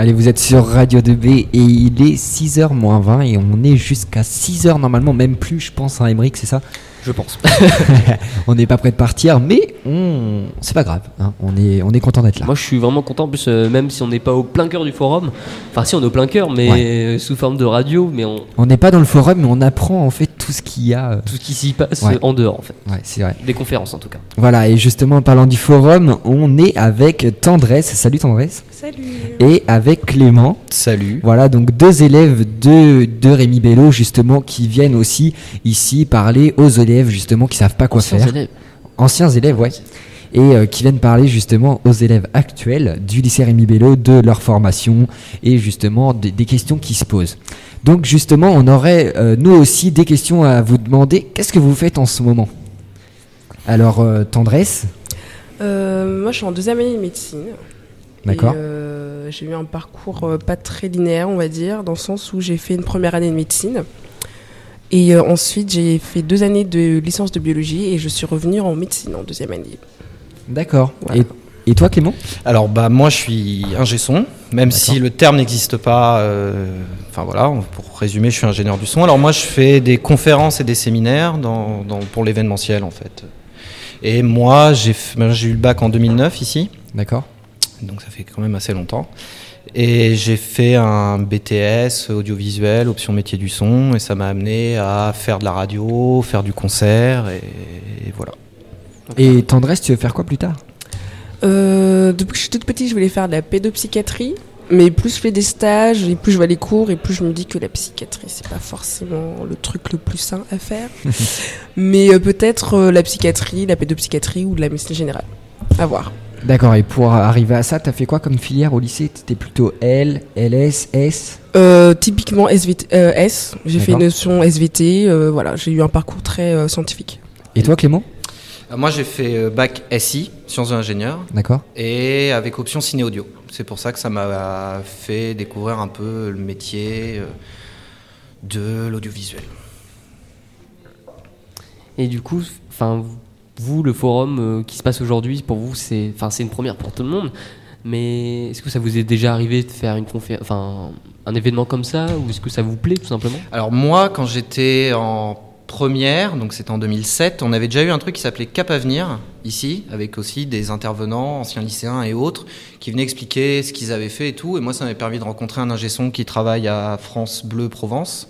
Allez, vous êtes sur Radio 2B et il est 6h moins 20 et on est jusqu'à 6h normalement, même plus, je pense, hein, Emmerich, c'est ça? Je pense. On n'est pas prêt de partir, mais on... c'est pas grave, hein, on est, on est content d'être là. Moi, je suis vraiment content. En plus, euh, même si on n'est pas au plein cœur du forum, enfin, si on est au plein cœur, mais Ouais. sous forme de radio, mais on, On n'est pas dans le forum, mais on apprend en fait tout ce qu'il y a. euh, tout ce qui s'y passe Ouais. en dehors, en fait. Ouais, c'est vrai. Des conférences, en tout cas. Voilà, et justement, en parlant du forum, on est avec Tendresse. Salut Tendresse. Salut. Et avec Clément. Salut. Voilà, donc deux élèves de, de Rémi Bello, justement, qui viennent aussi ici parler aux élèves, justement, qui savent pas quoi Anciens faire. élèves. Anciens élèves, ouais. Et euh, qui viennent parler justement aux élèves actuels du lycée Rémi Bello, de leur formation et justement des- des questions qui se posent. Donc justement, on aurait euh, nous aussi des questions à vous demander. Qu'est-ce que vous faites en ce moment? Alors, euh, Tendresse, moi, je suis en deuxième année de médecine. D'accord. J'ai eu un parcours pas très linéaire, on va dire, dans le sens où j'ai fait une première année de médecine. Et euh, ensuite, j'ai fait deux années de licence de biologie et je suis revenue en médecine en deuxième année. d'accord. Voilà. Et, et toi, Clément? Alors bah moi je suis ingé son, même si le terme n'existe pas. euh, Enfin voilà, pour résumer, je suis ingénieur du son. Alors moi je fais des conférences et des séminaires dans, dans- pour l'événementiel en fait. Et moi j'ai f- ben, j'ai eu le bac en 2009 ici, D'accord. donc ça fait quand même assez longtemps. Et j'ai fait un BTS audiovisuel, option métier du son, et ça m'a amené à faire de la radio, faire du concert, et, et voilà. Et Tendresse, tu veux faire quoi plus tard? Euh, depuis que je suis toute petite, je voulais faire de la pédopsychiatrie. Mais plus je fais des stages et plus je vois les cours et plus je me dis que la psychiatrie c'est pas forcément le truc le plus sain à faire. mais euh, peut-être euh, la psychiatrie, la pédopsychiatrie ou de la médecine générale. À voir. D'accord, et pour arriver à ça, t'as fait quoi comme filière au lycée? T'étais plutôt L, LS, S Euh, typiquement SVT, euh, S, j'ai fait une D'accord. option SVT, euh, voilà, j'ai eu un parcours très euh, scientifique. Et toi, Clément? Moi j'ai fait bac SI, sciences de l'ingénieur, D'accord. et avec option ciné audio. C'est pour ça que ça m'a fait découvrir un peu le métier de l'audiovisuel. Et du coup, enfin, vous, le forum euh, qui se passe aujourd'hui, pour vous, c'est, une première pour tout le monde. Mais est-ce que ça vous est déjà arrivé de faire une un événement comme ça, ou est-ce que ça vous plaît tout simplement? Alors moi, quand j'étais en première, donc c'était en 2007, on avait déjà eu un truc qui s'appelait Cap Avenir, ici, avec aussi des intervenants, anciens lycéens et autres, qui venaient expliquer ce qu'ils avaient fait et tout. Et moi, ça m'avait permis de rencontrer un ingé son qui travaille à France Bleu Provence,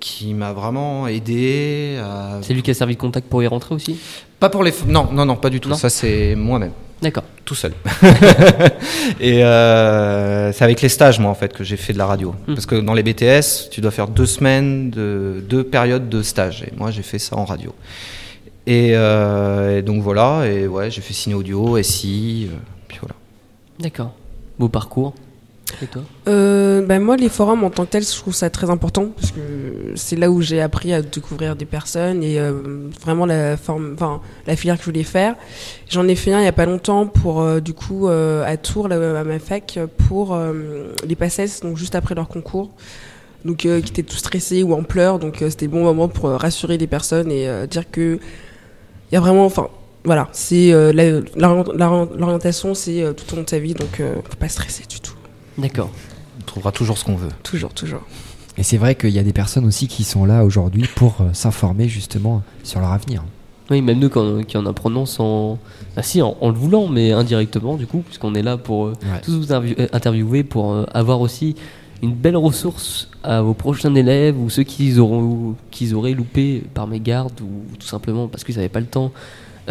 qui m'a vraiment aidé à... C'est lui qui a servi de contact pour y rentrer aussi Pas pour les... Non, non, non, pas du tout. Non. Ça, c'est moi-même. D'accord. tout seul. et euh, c'est avec les stages, moi, en fait, que j'ai fait de la radio. Hmm. Parce que dans les BTS, tu dois faire deux semaines, de, deux périodes de stage. Et moi, j'ai fait ça en radio. Et, euh, et donc voilà, et ouais, j'ai fait ciné audio, SI, euh, puis voilà. D'accord. Beau parcours. Et toi Euh, ben moi, les forums en tant que tels, je trouve ça très important parce que c'est là où j'ai appris à découvrir des personnes et euh, vraiment la forme, enfin la filière que je voulais faire. J'en ai fait un il y a pas longtemps pour euh, du coup à Tours, à ma fac, pour les PACES, donc juste après leur concours. Donc qui étaient tous stressés ou en pleurs, donc c'était le bon moment pour rassurer les personnes et dire que il y a vraiment, enfin voilà, c'est l'orientation, c'est tout au long de sa vie, donc faut pas stresser du tout. D'accord. On trouvera toujours ce qu'on veut. Toujours, toujours. Et c'est vrai qu'il y a des personnes aussi qui sont là aujourd'hui pour euh, s'informer justement sur leur avenir. Oui, même nous quand- qui en apprenons sans. Ah si, en, en le voulant, mais indirectement du coup, puisqu'on est là pour euh, Ouais. tous vous interview- euh, interviewer, pour euh, avoir aussi une belle ressource à vos prochains élèves ou ceux qui auront qu'ils auraient loupé par mégarde ou tout simplement parce qu'ils n'avaient pas le temps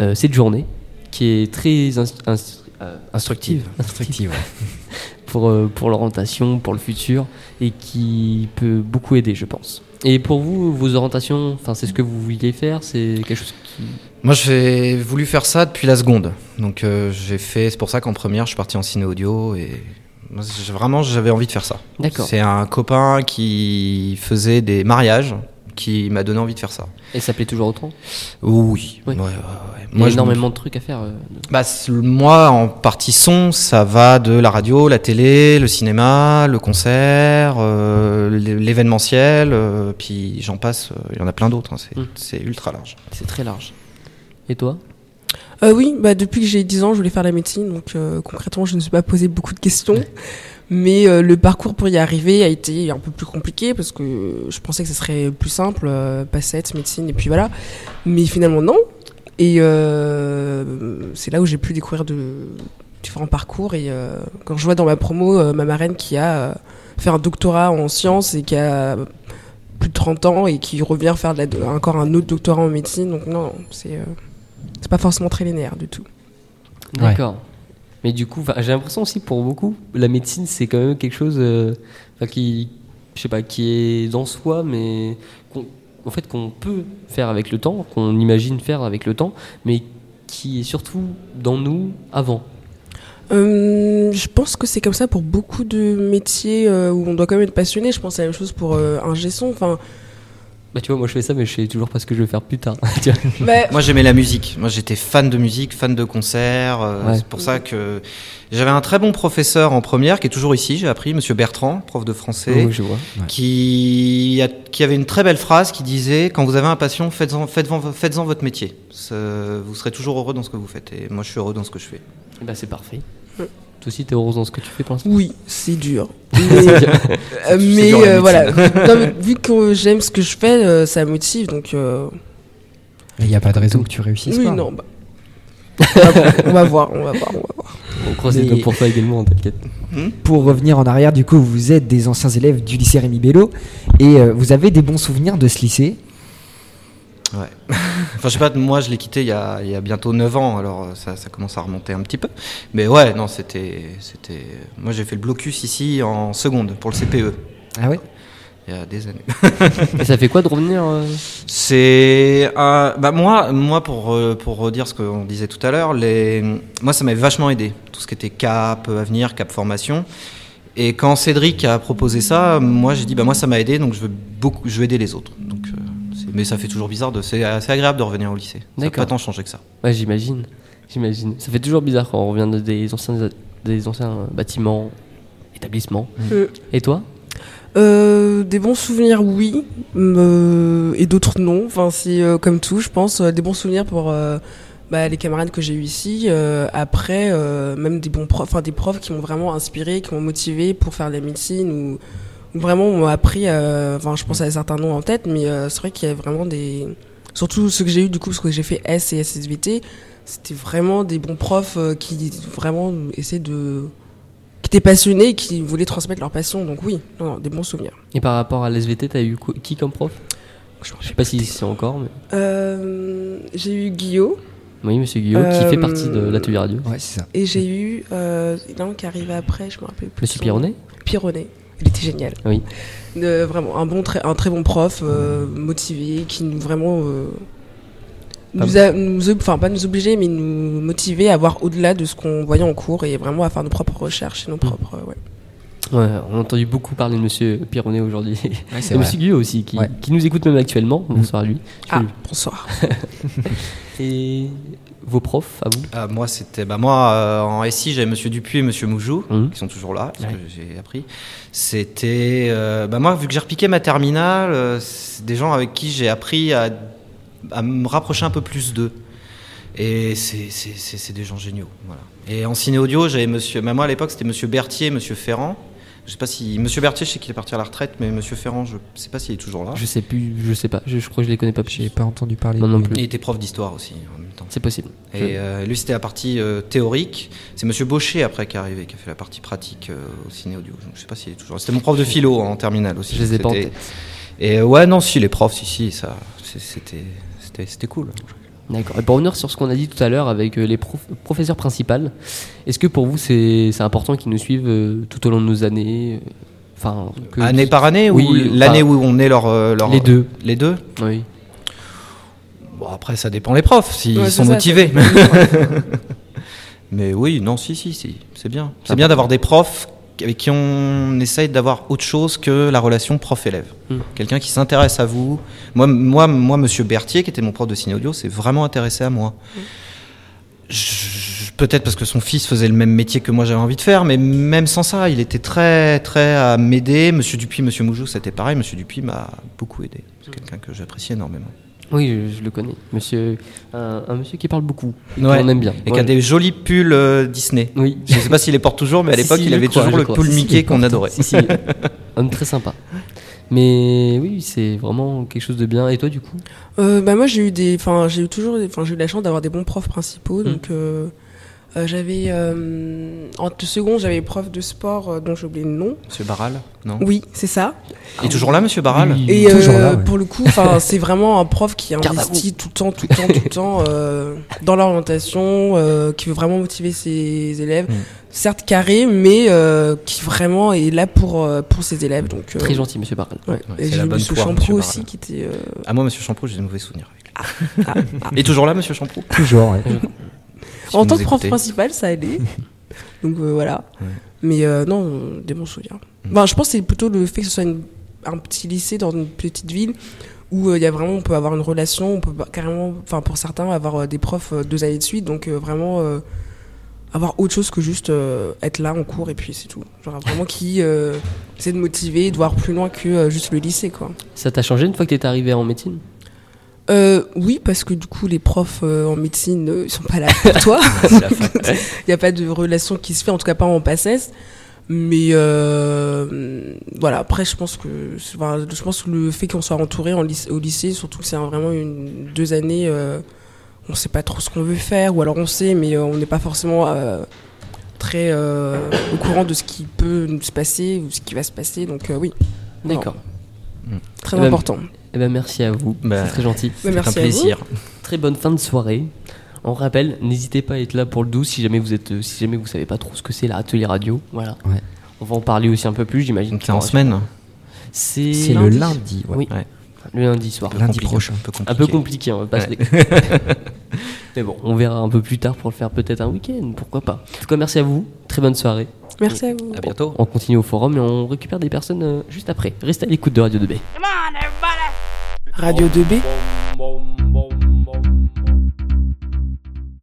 euh, cette journée qui est très inst- inst- euh, instructive, Instructive, ouais. pour, euh, pour l'orientation, pour le futur, et qui peut beaucoup aider, je pense. Et pour vous, vos orientations, enfin, c'est ce que vous vouliez faire, c'est quelque chose qui... Moi, j'ai voulu faire ça depuis la seconde. Donc, euh, j'ai fait. C'est pour ça qu'en première, je suis parti en ciné audio et vraiment, j'avais envie de faire ça. D'accord. C'est un copain qui faisait des mariages qui m'a donné envie de faire ça. Et ça plaît toujours autant Oui. Oui. Ouais, ouais, ouais. Il y a je- énormément de trucs à faire. euh, de- Bah, moi, en partie son, ça va de la radio, la télé, le cinéma, le concert, euh, l'é- l'événementiel, euh, puis j'en passe. Il y en a plein d'autres. hein, c'est Mm. c'est ultra large. C'est très large. Et toi? Euh, oui, bah, depuis que j'ai 10 ans, je voulais faire la médecine, donc euh, concrètement, je ne me suis pas posé beaucoup de questions. Mais euh, le parcours pour y arriver a été un peu plus compliqué parce que je pensais que ce serait plus simple, passette, médecine, et puis voilà. Mais finalement, non. Et c'est là où j'ai pu découvrir de différents parcours. Et quand je vois dans ma promo ma marraine qui a fait un doctorat en sciences et qui a plus de 30 ans et qui revient faire de la- encore un autre doctorat en médecine, donc non, c'est euh, c'est pas forcément très linéaire du tout. D'accord. Mais du coup, j'ai l'impression aussi pour beaucoup, la médecine c'est quand même quelque chose euh, qui, je sais pas, qui est dans soi, mais qu'on- en fait qu'on peut faire avec le temps, qu'on imagine faire avec le temps, mais qui est surtout dans nous avant. Euh, je pense que c'est comme ça pour beaucoup de métiers euh, où on doit quand même être passionné. Je pense à la même chose pour euh, un gesson. Enfin, Bah tu vois, moi je fais ça, mais je sais toujours pas ce que je vais faire plus tard. Moi j'aimais la musique. Moi j'étais fan de musique, fan de concerts. euh, Ouais. C'est pour ça que j'avais un très bon professeur en première qui est toujours ici. J'ai appris, Monsieur Bertrand, prof de français, Oui, je vois. qui, a- qui avait une très belle phrase qui disait quand vous avez un passion, faites-en faites-en faites-en votre métier. Vous serez toujours heureux dans ce que vous faites. Et moi je suis heureux dans ce que je fais. Bah c'est parfait. Toi aussi, t'es heureuse dans ce que tu fais pour l'instant oui, c'est dur. Mais, euh, mais, dur, la euh, voilà. médecine. Non, mais vu que j'aime ce que je fais, euh, ça me motive. Donc, euh, Il n'y a pas de raison que tu réussisses oui, pas. non. Bah, on, va, voir, on va voir, on va voir. On croise les Mais- doigts pour toi également, t'inquiète. Pour revenir en arrière, du coup, vous êtes des anciens élèves du lycée Rémi Bello et euh, vous avez des bons souvenirs de ce lycée? Ouais. Enfin, je sais pas, moi je l'ai quitté il y, a, il y a bientôt 9 ans, alors euh, ça, ça commence à remonter un petit peu. Mais ouais, non, c'était. c'était... Moi j'ai fait le blocus ici en seconde pour le CPE, Ah ouais? Il y a des années. Et ça fait quoi de revenir euh, C'est. bah, moi, moi pour, euh, pour redire ce qu'on disait tout à l'heure, les... moi ça m'avait vachement aidé. Tout ce qui était cap, avenir, cap formation. Et quand Cédric a proposé ça, moi j'ai dit, bah, moi ça m'a aidé, donc je veux, beaucoup, je veux aider les autres. Donc, mais ça fait toujours bizarre, de... c'est assez agréable de revenir au lycée. Ça n'a D'accord. pas tant changé que ça. Ouais, j'imagine. J'imagine. Ça fait toujours bizarre quand on revient de- des anciens, des anciens bâtiments, établissements. Euh, Et toi? Euh, des bons souvenirs, oui, euh, et d'autres non. Enfin, c'est euh, comme tout, je pense. des bons souvenirs pour euh, bah, les camarades que j'ai eu ici. euh, après, euh, même des bons profs, enfin des profs qui m'ont vraiment inspiré, qui m'ont motivé pour faire de la médecine ou, vraiment m'ont appris. euh, Enfin, je pense à certains noms en tête, mais euh, c'est vrai qu'il y a vraiment des, surtout ceux que j'ai eu du coup parce que j'ai fait S et SSVT, c'était vraiment des bons profs euh, qui vraiment essaient de qui étaient passionnés et qui voulaient transmettre leur passion. Donc oui, non, non, des bons souvenirs. Et par rapport à l'SVT, t'as eu quoi- qui comme prof? Je sais pas si c'est encore, mais. Euh, j'ai eu Guillaume Oui, monsieur Guillaume, qui fait partie de l'atelier radio. Ouais, c'est ça. et j'ai eu euh, il y en a un qui arrivait après, je me rappelle plus. Monsieur Pironnet? Pironnet. Il était génial. Oui. Vraiment un bon, très, un très bon prof, euh, motivé, qui nous vraiment euh, nous a, nous, enfin pas nous obliger, mais nous motiver à voir au-delà de ce qu'on voyait en cours et vraiment à faire nos propres recherches et nos propres. euh, ouais. Ouais, on a entendu beaucoup parler de monsieur Pironnet aujourd'hui. Ouais, c'est Et vrai. monsieur Guillaume aussi, qui, Ouais. qui nous écoute même actuellement. Bonsoir à lui. Ah, bonsoir. Et vos profs, à vous Ah, moi, c'était, bah, moi, euh, en SI, j'avais Monsieur Dupuis et Monsieur Moujou, Mhm. qui sont toujours là, parce que j'ai appris. C'était, euh, bah, moi, vu que j'ai repiqué ma terminale, euh, c'est des gens avec qui j'ai appris à, à me rapprocher un peu plus d'eux. Et c'est, c'est, c'est, c'est des gens géniaux, voilà. Et en ciné audio, j'avais Monsieur, bah, moi à l'époque, c'était Monsieur Berthier, Monsieur Ferrand. Je sais pas si Monsieur Berthier, je sais qu'il est parti à la retraite, mais Monsieur Ferrand, je sais pas s'il est toujours là. Je sais plus, je sais pas. Je, je crois que je les connais pas J'ai pas entendu parler. Non, non plus. Il était prof d'histoire aussi en même temps. C'est possible. Je- Et euh, lui, c'était la partie euh, théorique. C'est Monsieur Baucher, après, qui est arrivé, qui a fait la partie pratique euh, au ciné audio. Je sais pas s'il est toujours. C'était mon prof de philo en terminale aussi. Je les ai pas en C'était- tête. Et euh, ouais, non, si, les profs, si, si, ça, c'était, c'était, c'était cool. D'accord. Et pour revenir sur ce qu'on a dit tout à l'heure avec euh, les prof- professeurs principales, est-ce que pour vous c'est important qu'ils nous suivent euh, tout au long de nos années euh, Enfin, que- Année par année Oui, ou l'année où on est leur, leur- Les deux. Les deux Oui. Bon, après, ça dépend les profs, s'ils Ouais, sont ça, motivés. Mais oui, non, si, si, si, c'est bien. Ah C'est bien d'avoir des profs avec qui on essaye d'avoir autre chose que la relation prof-élève. Hmm. Quelqu'un qui s'intéresse à vous. Moi, moi, moi, Monsieur Berthier, qui était mon prof de ciné audio, s'est vraiment intéressé à moi. Je- Peut-être parce que son fils faisait le même métier que moi j'avais envie de faire, mais même sans ça, il était très, très à m'aider. Monsieur Dupuis, Monsieur Moujou, c'était pareil. Monsieur Dupuis m'a beaucoup aidé. C'est quelqu'un que j'apprécie énormément. Oui, je, je le connais. Monsieur, un, un monsieur qui parle beaucoup. Et Ouais. qu'on aime bien. Et qui a des jolis pulls euh, Disney. Oui. Je sais pas s'il les porte toujours, mais à Si, l'époque, si, il avait crois, toujours le crois. pull Si, Mickey qu'on adorait. Si, si. Homme très sympa. Mais oui, c'est vraiment quelque chose de bien. Et toi, du coup? Euh, bah moi j'ai eu des, enfin j'ai eu toujours, enfin j'ai eu la chance d'avoir des bons profs principaux. Mm. Donc euh, euh, j'avais euh, en seconde j'avais prof de sport euh, dont j'ai oublié le nom. Monsieur Barral Non? Oui, c'est ça. Il est toujours là, monsieur Barral? Oui. Et Toujours euh, là, ouais. pour le coup, enfin c'est vraiment un prof qui à investit tout le temps, tout le temps, tout le temps euh, dans l'orientation, euh, qui veut vraiment motiver ses élèves. Mm. Certes carré, mais euh, qui vraiment est là pour euh, pour ses élèves. Donc euh, Très gentil, monsieur Barral. Ouais. Ouais, Et c'est j'ai la eu bonne Monsieur Champrou aussi qui était. euh, Ah, moi, monsieur Champrou, j'ai des mauvais souvenirs avec lui. ah, ah. Il est toujours là, monsieur Champrou Toujours, ouais. Si en tant que prof principal, ça allait. Donc euh, voilà. Ouais. Mais euh, non, des bons souvenirs. Mm. Enfin, je pense que c'est plutôt le fait que ce soit une- un petit lycée dans une petite ville où euh, il y a vraiment, on peut avoir une relation, on peut carrément, enfin pour certains, avoir euh, des profs euh, deux années de suite, donc euh, vraiment euh, avoir autre chose que juste euh, être là en cours et puis c'est tout. Genre vraiment qui euh, essaie de motiver, de voir plus loin que euh, juste le lycée quoi. Ça t'a changé une fois que t'étais arrivé en médecine? Euh, oui, parce que du coup, les profs euh, en médecine, euh, ils sont pas là pour toi. Il n'y a pas de relation qui se fait, en tout cas pas en PACES. Mais euh, voilà, après, je pense que enfin, je pense que le fait qu'on soit entouré en au lycée, surtout que c'est un- vraiment une, deux années, euh, on sait pas trop ce qu'on veut faire, ou alors on sait, mais euh, on n'est pas forcément euh, très euh, au courant de ce qui peut nous se passer ou ce qui va se passer. Donc euh, oui, D'accord. très Eh ben, important. Eh ben merci à vous. Bah, C'est très gentil. Bah, C'est un à vous. plaisir. Très bonne fin de soirée. On rappelle, n'hésitez pas à être là pour le 12 si jamais vous êtes, euh, si jamais vous savez pas trop ce que c'est l'atelier radio. Voilà. Ouais. On va en parler aussi un peu plus, j'imagine. C'est en semaine. C'est C'est le lundi, ouais. Oui. Le lundi soir. Lundi Compliqué, prochain. Un peu compliqué. Un peu compliqué, on va pas se. Mais bon, on verra un peu plus tard pour le faire peut-être un week-end, pourquoi pas. En tout cas, merci à vous. Très bonne soirée. Merci à vous. À bientôt. On continue au forum et on récupère des personnes euh, juste après. Restez à l'écoute de Radio 2B. Radio 2B.